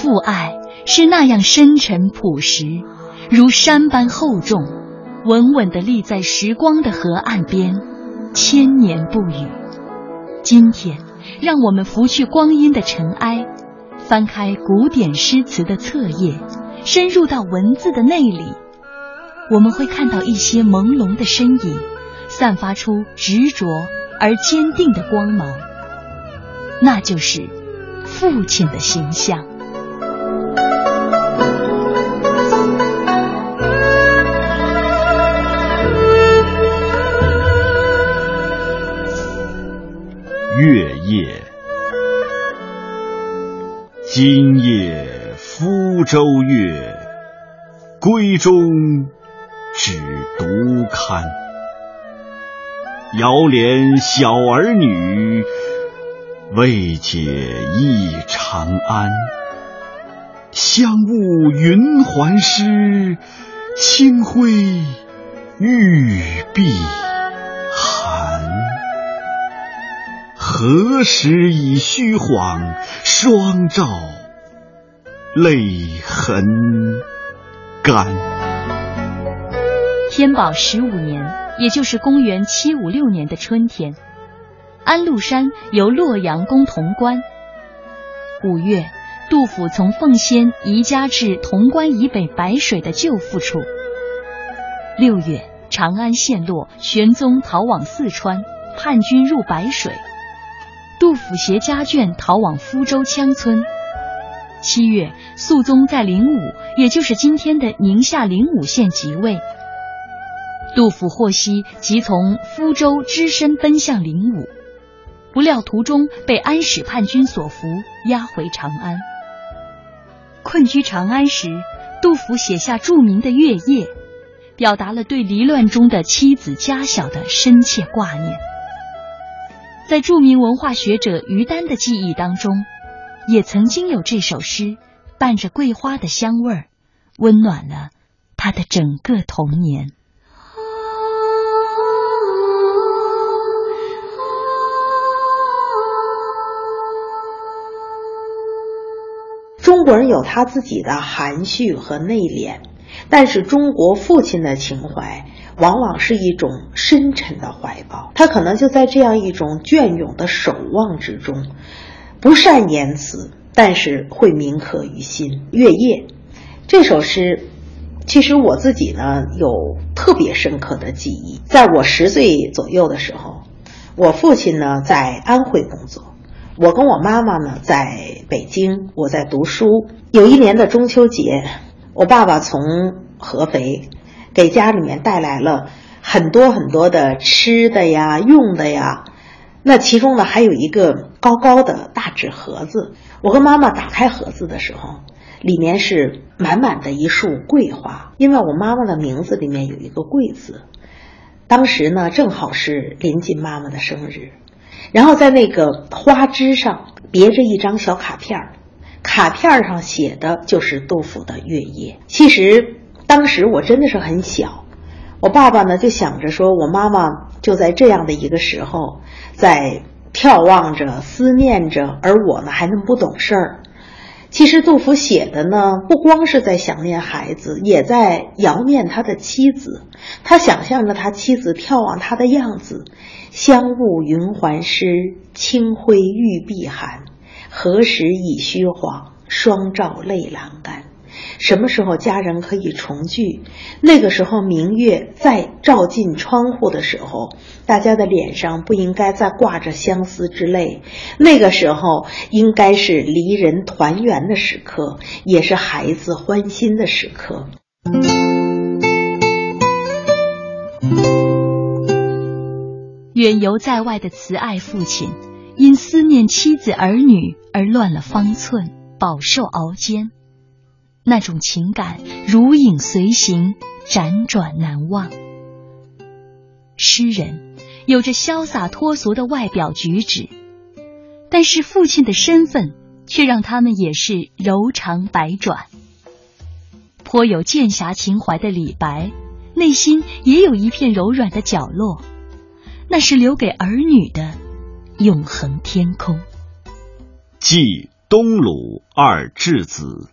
父爱是那样深沉朴实，如山般厚重，稳稳地立在时光的河岸边，千年不语。今天，让我们拂去光阴的尘埃，翻开古典诗词的册页，深入到文字的内里，我们会看到一些朦胧的身影，散发出执着而坚定的光芒。那就是父亲的形象。月夜，今夜福州月，闺中只独看。遥怜小儿女，未解忆长安。香雾云鬟湿，清辉玉臂。何时已虚晃，双照泪痕干。天宝十五年，也就是公元七五六年的春天，安禄山由洛阳攻潼关。五月，杜甫从奉先移家至潼关以北白水的旧父处。六月，长安陷落，玄宗逃往四川，叛军入白水。杜甫携家眷逃往福州羌村。七月，肃宗在灵武，也就是今天的宁夏灵武县即位。杜甫获悉，即从福州只身奔向灵武，不料途中被安史叛军所俘，押回长安。困居长安时，杜甫写下著名的《月夜》，表达了对离乱中的妻子家小的深切挂念。在著名文化学者于丹的记忆当中，也曾经有这首诗，伴着桂花的香味儿，温暖了他的整个童年。中国人有他自己的含蓄和内敛，但是中国父亲的情怀。往往是一种深沉的怀抱，他可能就在这样一种隽永的守望之中，不善言辞，但是会铭刻于心。月夜这首诗，其实我自己呢有特别深刻的记忆。在我十岁左右的时候，我父亲呢在安徽工作，我跟我妈妈呢在北京，我在读书。有一年的中秋节，我爸爸从合肥。给家里面带来了很多很多的吃的呀、用的呀，那其中呢还有一个高高的大纸盒子。我和妈妈打开盒子的时候，里面是满满的一束桂花，因为我妈妈的名字里面有一个桂字。当时呢正好是临近妈妈的生日，然后在那个花枝上别着一张小卡片儿，卡片上写的就是杜甫的《月夜》。其实。当时我真的是很小，我爸爸呢就想着说，我妈妈就在这样的一个时候，在眺望着、思念着，而我呢还那么不懂事儿。其实杜甫写的呢，不光是在想念孩子，也在遥念他的妻子。他想象着他妻子眺望他的样子，香雾云鬟湿，清辉玉臂寒。何时已虚晃，双照泪阑干。什么时候家人可以重聚？那个时候明月再照进窗户的时候，大家的脸上不应该再挂着相思之泪。那个时候应该是离人团圆的时刻，也是孩子欢心的时刻。远游在外的慈爱父亲，因思念妻子儿女而乱了方寸，饱受熬煎。那种情感如影随形，辗转难忘。诗人有着潇洒脱俗的外表举止，但是父亲的身份却让他们也是柔肠百转。颇有剑侠情怀的李白，内心也有一片柔软的角落，那是留给儿女的永恒天空。寄东鲁二稚子。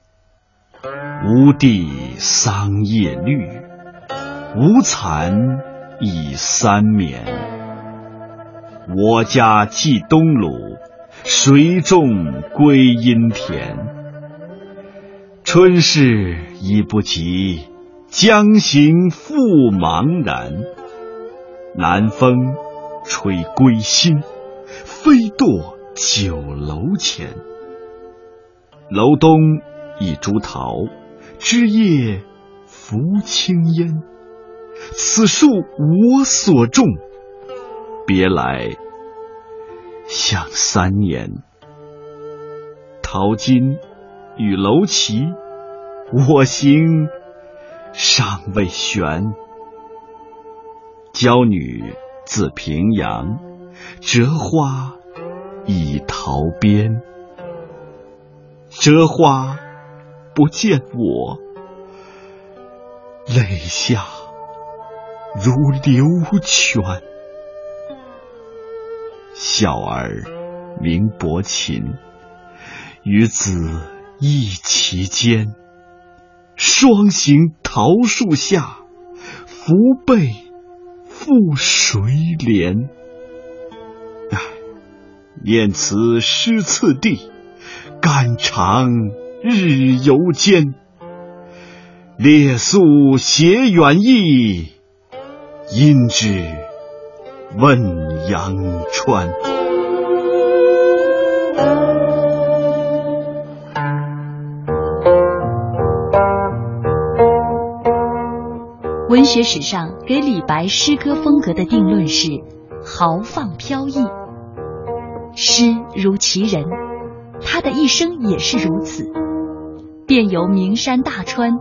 无地桑叶绿，无蚕已三眠。我家寄东鲁，谁种归阴田？春事已不及，将行复茫然。南风吹归心，飞堕酒楼前。楼东一株桃，枝叶拂青烟。此树我所种，别来想三年。桃金与楼齐，我行尚未悬。娇女自平阳，折花倚桃边。折花不见我，泪下如流泉。小儿名伯禽，与子一齐间。双行桃树下，扶背。复谁怜？唉，念此诗次第，肝肠日游间。列宿斜远意，因之问阳川。文学史上给李白诗歌风格的定论是豪放飘逸。诗如其人，他的一生也是如此。便由名山大川，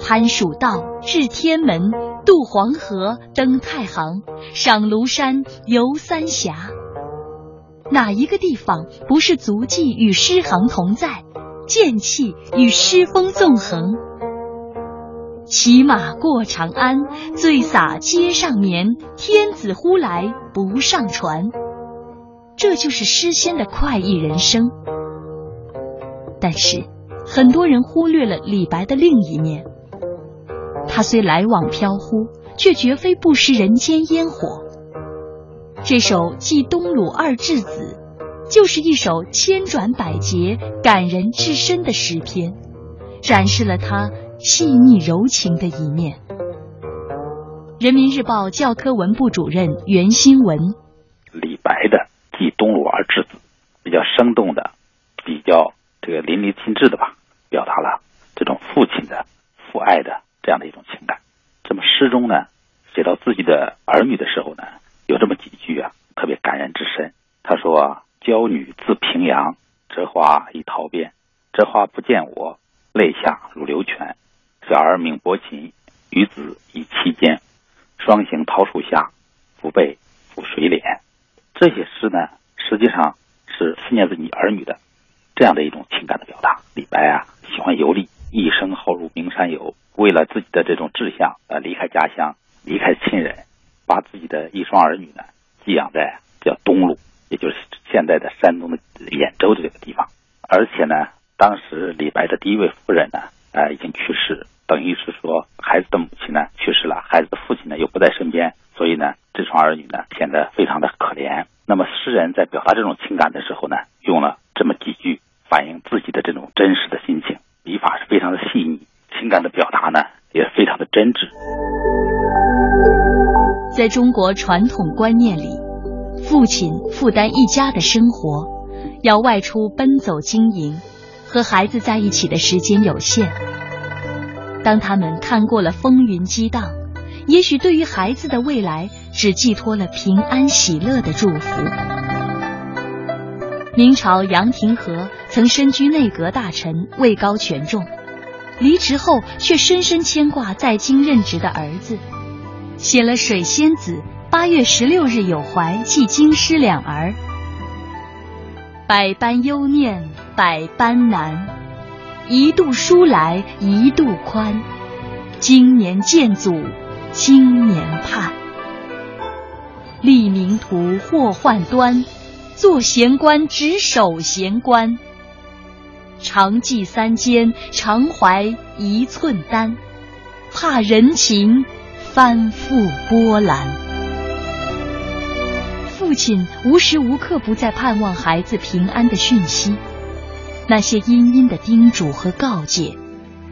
攀蜀道，至天门，渡黄河，登太行，赏庐山，游三峡。哪一个地方不是足迹与诗行同在，剑气与诗风纵横？骑马过长安，醉洒街上眠。天子呼来不上船，这就是诗仙的快意人生。但是，很多人忽略了李白的另一面。他虽来往飘忽，却绝非不食人间烟火。这首《寄东鲁二稚子》，就是一首千转百结、感人至深的诗篇，展示了他。细腻柔情的一面。人民日报教科文部主任袁新文：李白的《寄东鲁二稚子》比较生动的，比较这个淋漓尽致的吧，表达了这种父亲的父爱的这样的一种情感。这么诗中呢，写到自己的儿女的时候呢，有这么几句啊，特别感人至深。他说：“娇女自平阳，折花倚桃边。折花不见我，泪下如流泉。”小儿名伯禽，与子以期间，双行桃树下，抚背抚水脸。这些诗呢，实际上是思念自己儿女的这样的一种情感的表达。李白啊，欢游历，一生好入名山游。为了自己的这种志向，呃，离开家乡，离开亲人，把自己的一双儿女呢，寄养在叫东路，也就是现在的山东的兖州的这个地方。而且呢，当时李白的第一位夫人呢，呃，已经去世。等于是说，孩子的母亲呢去世了，孩子的父亲呢又不在身边，所以呢，这双儿女呢显得非常的可怜。那么，诗人在表达这种情感的时候呢，用了这么几句，反映自己的这种真实的心情，法是非常的细腻，情感的表达呢也非常的真挚。在中国传统观念里，父亲负担一家的生活，要外出奔走经营，和孩子在一起的时间有限。当他们看过了风云激荡，也许对于孩子的未来只寄托了平安喜乐的祝福。明朝杨廷和曾身居内阁大臣，位高权重，离职后却深深牵挂在京任职的儿子，写了《水仙子》“八月十六日有怀，寄京师两儿”，百般忧念，百般难。一度疏来一度宽，今年见祖，今年盼。立名图祸患端，做闲官只守闲官。常记三间，常怀一寸丹，怕人情翻覆波澜。父亲无时无刻不在盼望孩子平安的讯息，那些殷殷的叮嘱和告诫，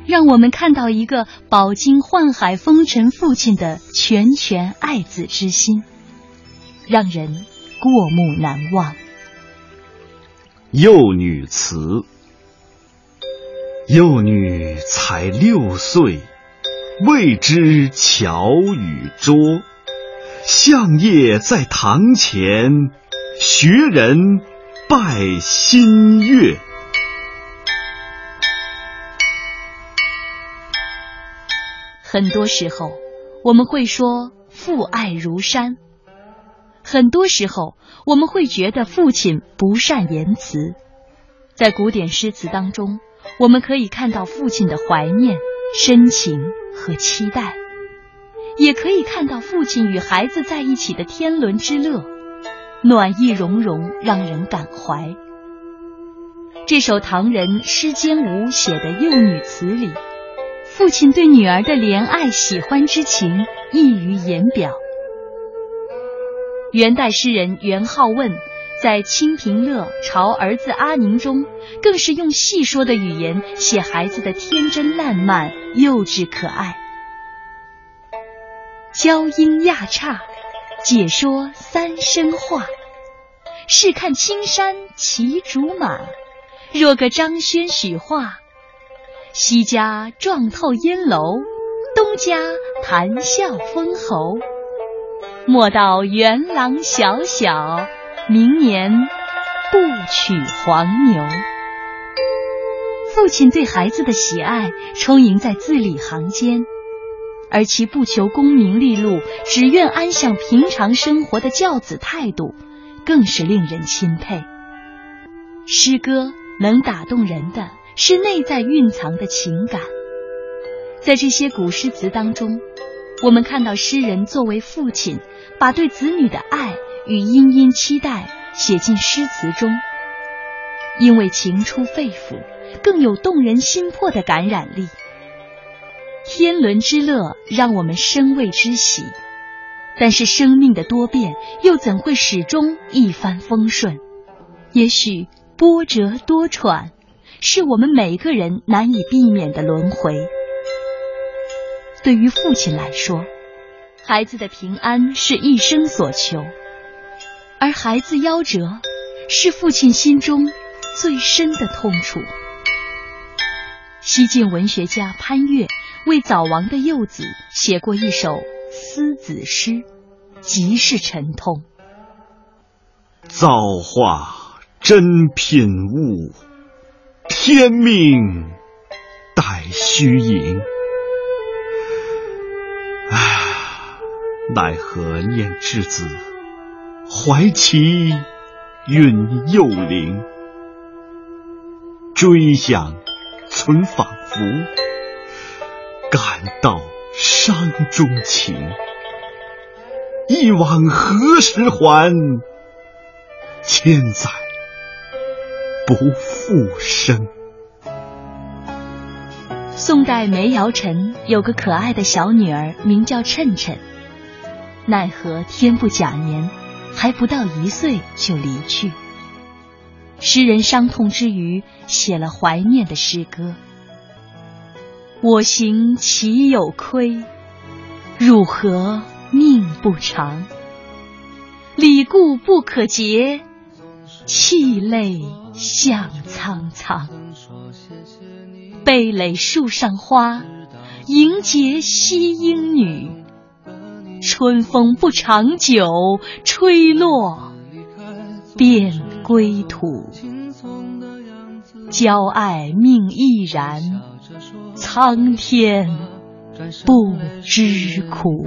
让我们看到一个饱经宦海风尘父亲的拳拳爱子之心，让人过目难忘。幼女词。幼女才六岁，未知巧与拙。相业在堂前，学人拜新月。很多时候，我们会说父爱如山；很多时候，我们会觉得父亲不善言辞。在古典诗词当中。我们可以看到父亲的怀念、深情和期待，也可以看到父亲与孩子在一起的天伦之乐，暖意融融，让人感怀。这首唐人施间吾写的幼女词里，父亲对女儿的怜爱、喜欢之情溢于言表。元代诗人元好问。在《清平乐·朝儿子阿宁》中，更是用细说的语言写孩子的天真烂漫、幼稚可爱。娇莺亚叉，解说三生话。试看青山骑竹马，若个张轩许画。西家撞透烟楼，东家谈笑封侯。莫道元郎小小。明年不娶黄牛。父亲对孩子的喜爱充盈在字里行间，而其不求功名利禄，只愿安享平常生活的教子态度，更是令人钦佩。诗歌能打动人的是内在蕴藏的情感，在这些古诗词当中，我们看到诗人作为父亲，把对子女的爱。与殷殷期待写进诗词中，因为情出肺腑，更有动人心魄的感染力。天伦之乐让我们深为之喜，但是生命的多变又怎会始终一帆风顺？也许波折多舛，是我们每个人难以避免的轮回。对于父亲来说，孩子的平安是一生所求。而孩子夭折，是父亲心中最深的痛楚。西晋文学家潘岳为早亡的幼子写过一首思子诗，极是沉痛。造化真品物，天命待虚盈。唉，奈何念之子。怀其孕幼灵，追想存仿佛，感到伤中情。一往何时还？千载不复生。宋代梅尧臣有个可爱的小女儿，名叫趁趁，奈何天不假年。还不到一岁就离去，诗人伤痛之余写了怀念的诗歌。我行岂有亏？汝何命不长？礼固不可竭，泣泪向苍苍。蓓蕾树上花，迎接惜英女。春风不长久，吹落便归途。骄爱命亦然，苍天不知苦。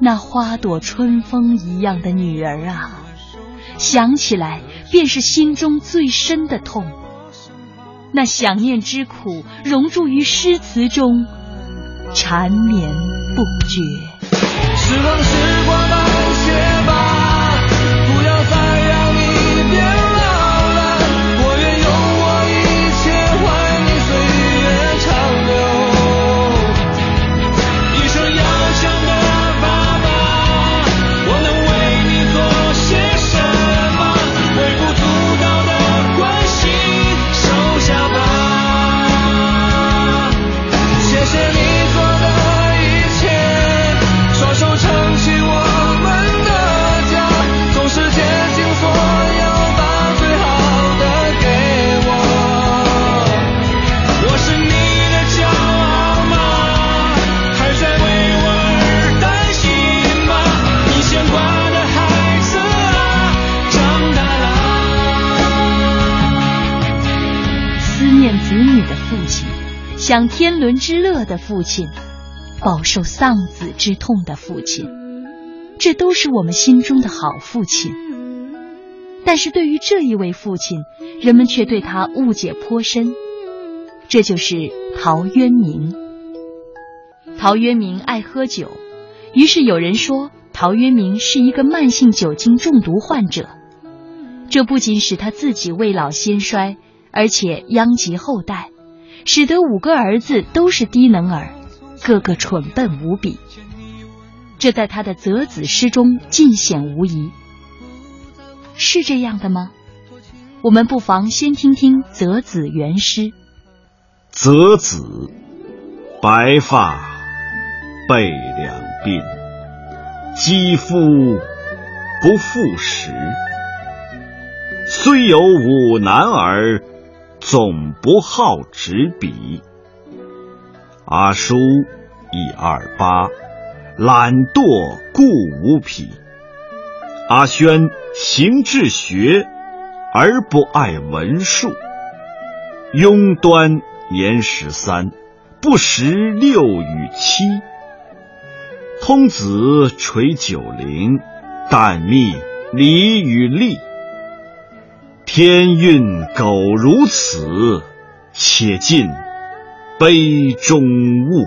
那花朵春风一样的女儿啊，想起来便是心中最深的痛。那想念之苦，融入于诗词中。缠绵不绝。时光时光享天伦之乐的父亲，饱受丧子之痛的父亲，这都是我们心中的好父亲。但是对于这一位父亲，人们却对他误解颇深。这就是陶渊明。陶渊明爱喝酒，于是有人说陶渊明是一个慢性酒精中毒患者。这不仅使他自己未老先衰，而且殃及后代，使得五个儿子都是低能儿，个个蠢笨无比。这在他的择子诗中尽显无疑。是这样的吗？我们不妨先听听择子原诗。择子，白发，背两鬓，肌肤不复时。虽有五男儿，总不好执笔。阿叔一二八，懒惰故无匹。阿轩行志学，而不爱文术。庸端言十三，不识六与七。通子垂九龄，但觅礼与利。天运苟如此，且尽杯中物。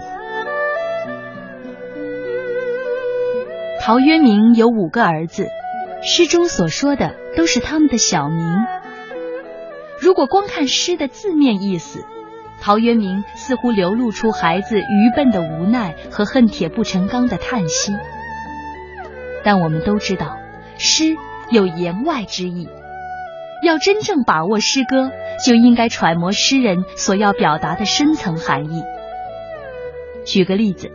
陶渊明有五个儿子。诗中所说的都是他们的小名。如果光看诗的字面意思，陶渊明似乎流露出孩子愚笨的无奈和恨铁不成钢的叹息。但我们都知道，诗有言外之意，要真正把握诗歌，就应该揣摩诗人所要表达的深层含义。举个例子。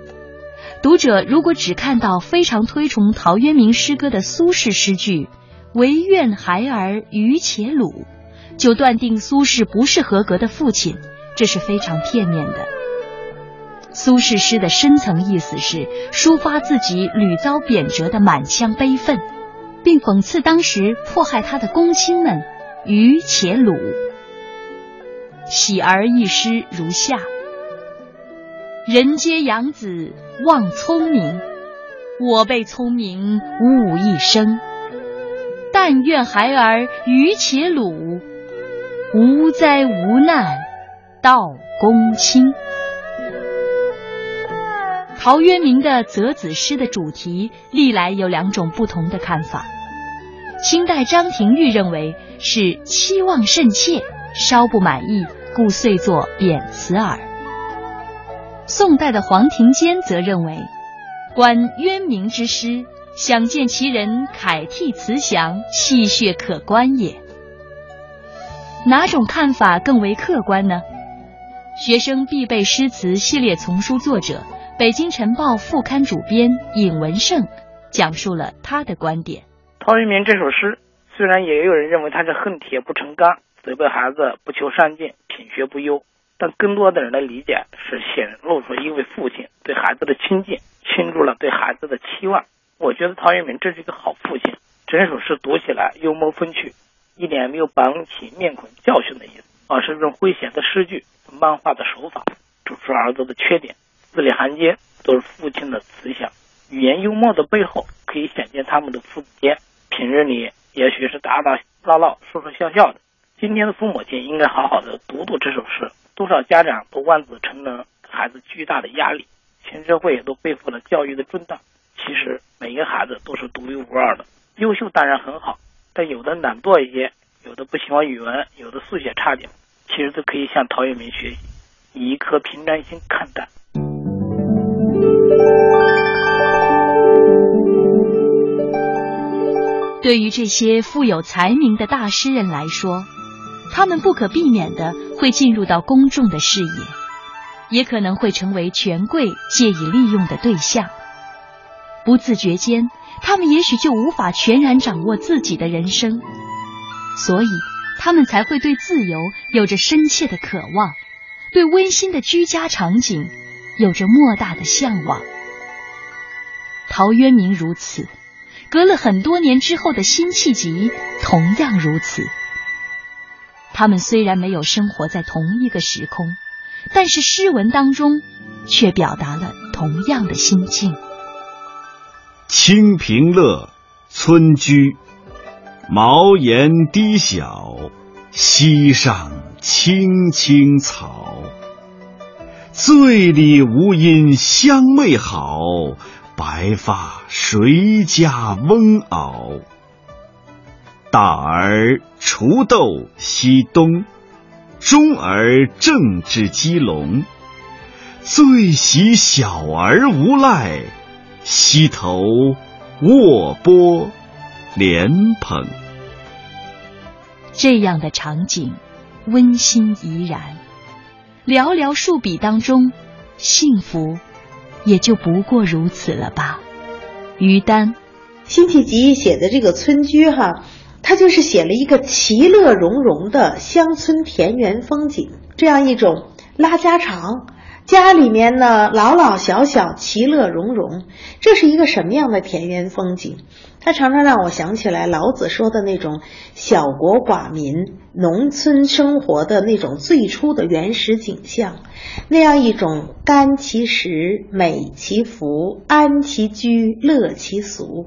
读者如果只看到非常推崇陶渊明诗歌的苏轼诗句“惟愿孩儿愚且鲁”，就断定苏轼不是合格的父亲，这是非常片面的。苏轼诗的深层意思是抒发自己屡遭贬谪的满腔悲愤，并讽刺当时迫害他的公亲们愚且鲁。喜儿一诗如下。人皆养子望聪明，我辈聪明误一生。但愿孩儿愚且鲁，无灾无难到公卿。陶渊明的择子诗的主题历来有两种不同的看法。清代张廷玉认为是期望甚切，稍不满意，故遂作贬词耳。宋代的黄庭坚则认为，观渊明之诗，想见其人楷体慈祥，气血可观也。哪种看法更为客观呢？学生必备诗词系列丛书作者、北京晨报副刊主编尹文胜讲述了他的观点。陶渊明这首诗，虽然也有人认为他是恨铁不成钢，责备孩子不求上进，品学不优。但更多的人的理解是显露出一位父亲对孩子的亲近，倾注了对孩子的期望。我觉得陶渊明这是一个好父亲。整首诗读起来幽默风趣，一点没有板起面孔教训的意思，而是用诙谐的诗句、漫画的手法，指出儿子的缺点，字里行间都是父亲的慈祥。语言幽默的背后，可以显见他们的父子间平日里也许是打打闹闹、说说笑笑的。今天的父母亲应该好好的读读这首诗。多少家长都望子成龙，孩子巨大的压力，全社会也都背负了教育的重担。其实每个孩子都是独一无二的，优秀当然很好，但有的懒惰一些，有的不喜欢语文，有的数学差点，其实都可以向陶渊明学习，以一颗平常心看待。对于这些富有才名的大诗人来说。他们不可避免的会进入到公众的视野，也可能会成为权贵借以利用的对象。不自觉间，他们也许就无法全然掌握自己的人生，所以他们才会对自由有着深切的渴望，对温馨的居家场景有着莫大的向往。陶渊明如此，隔了很多年之后的辛弃疾同样如此。他们虽然没有生活在同一个时空，但是诗文当中却表达了同样的心境。清平乐，村居，茅檐低小，溪上青青草。醉里吴音相媚好，白发谁家翁媪？大儿锄豆溪东，中儿正织鸡笼。最喜小儿无赖，溪头卧剥莲蓬。这样的场景，温馨怡然。寥寥数笔当中，幸福也就不过如此了吧。于丹，辛弃疾写的这个村居哈。他就是写了一个其乐融融的乡村田园风景，这样一种拉家常，家里面呢老老小小其乐融融，这是一个什么样的田园风景？它常常让我想起来老子说的那种小国寡民、农村生活的那种最初的原始景象。那样一种甘其食，美其服，安其居，乐其俗。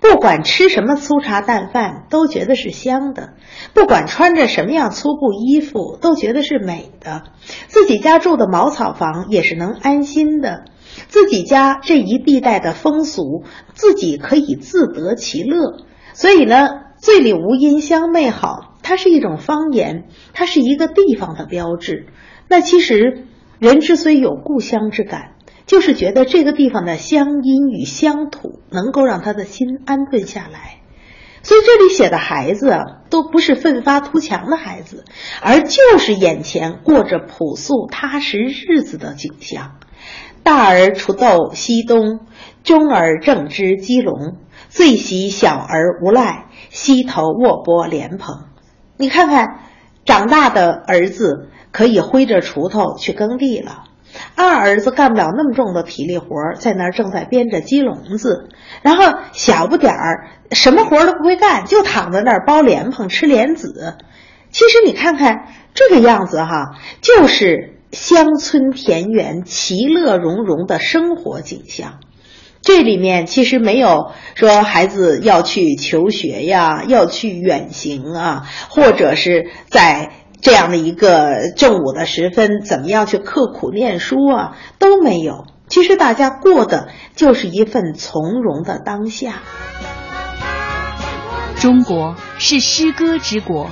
不管吃什么粗茶淡饭，都觉得是香的；不管穿着什么样粗布衣服，都觉得是美的。自己家住的茅草房也是能安心的。自己家这一地带的风俗，自己可以自得其乐。所以呢，醉里吴音相媚好，它是一种方言，它是一个地方的标志。那其实。人之所以有故乡之感，就是觉得这个地方的乡音与乡土能够让他的心安顿下来。所以这里写的孩子，都不是奋发图强的孩子，而就是眼前过着朴素踏实日子的景象。大儿锄豆溪东，中儿正织鸡笼，最喜小儿无赖，溪头卧剥莲蓬。你看看，长大的儿子。可以挥着锄头去耕地了，二儿子干不了那么重的体力活，在那儿正在编着鸡笼子，然后小不点儿什么活都不会干，就躺在那儿剥莲蓬吃莲子。其实你看看这个样子哈，就是乡村田园其乐融融的生活景象。这里面其实没有说孩子要去求学呀，要去远行啊，或者是在。这样的一个正午的时分，怎么样去刻苦念书啊？都没有。其实大家过的就是一份从容的当下。中国是诗歌之国，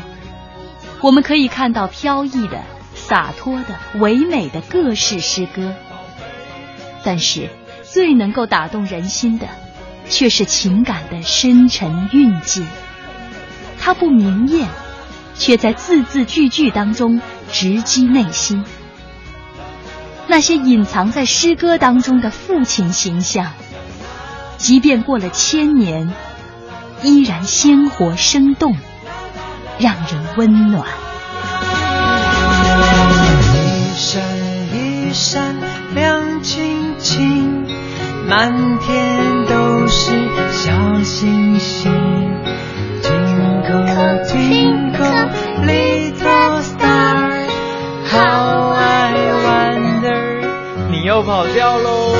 我们可以看到飘逸的、洒脱的、唯美的各式诗歌。但是最能够打动人心的，却是情感的深沉蕴藉。它不明艳。却在字字句句当中直击内心。那些隐藏在诗歌当中的父亲形象，即便过了千年，依然鲜活生动，让人温暖。一闪一闪亮晶晶，满天都是小星星，twinkle twinkle little star how i wonder 你又跑掉喽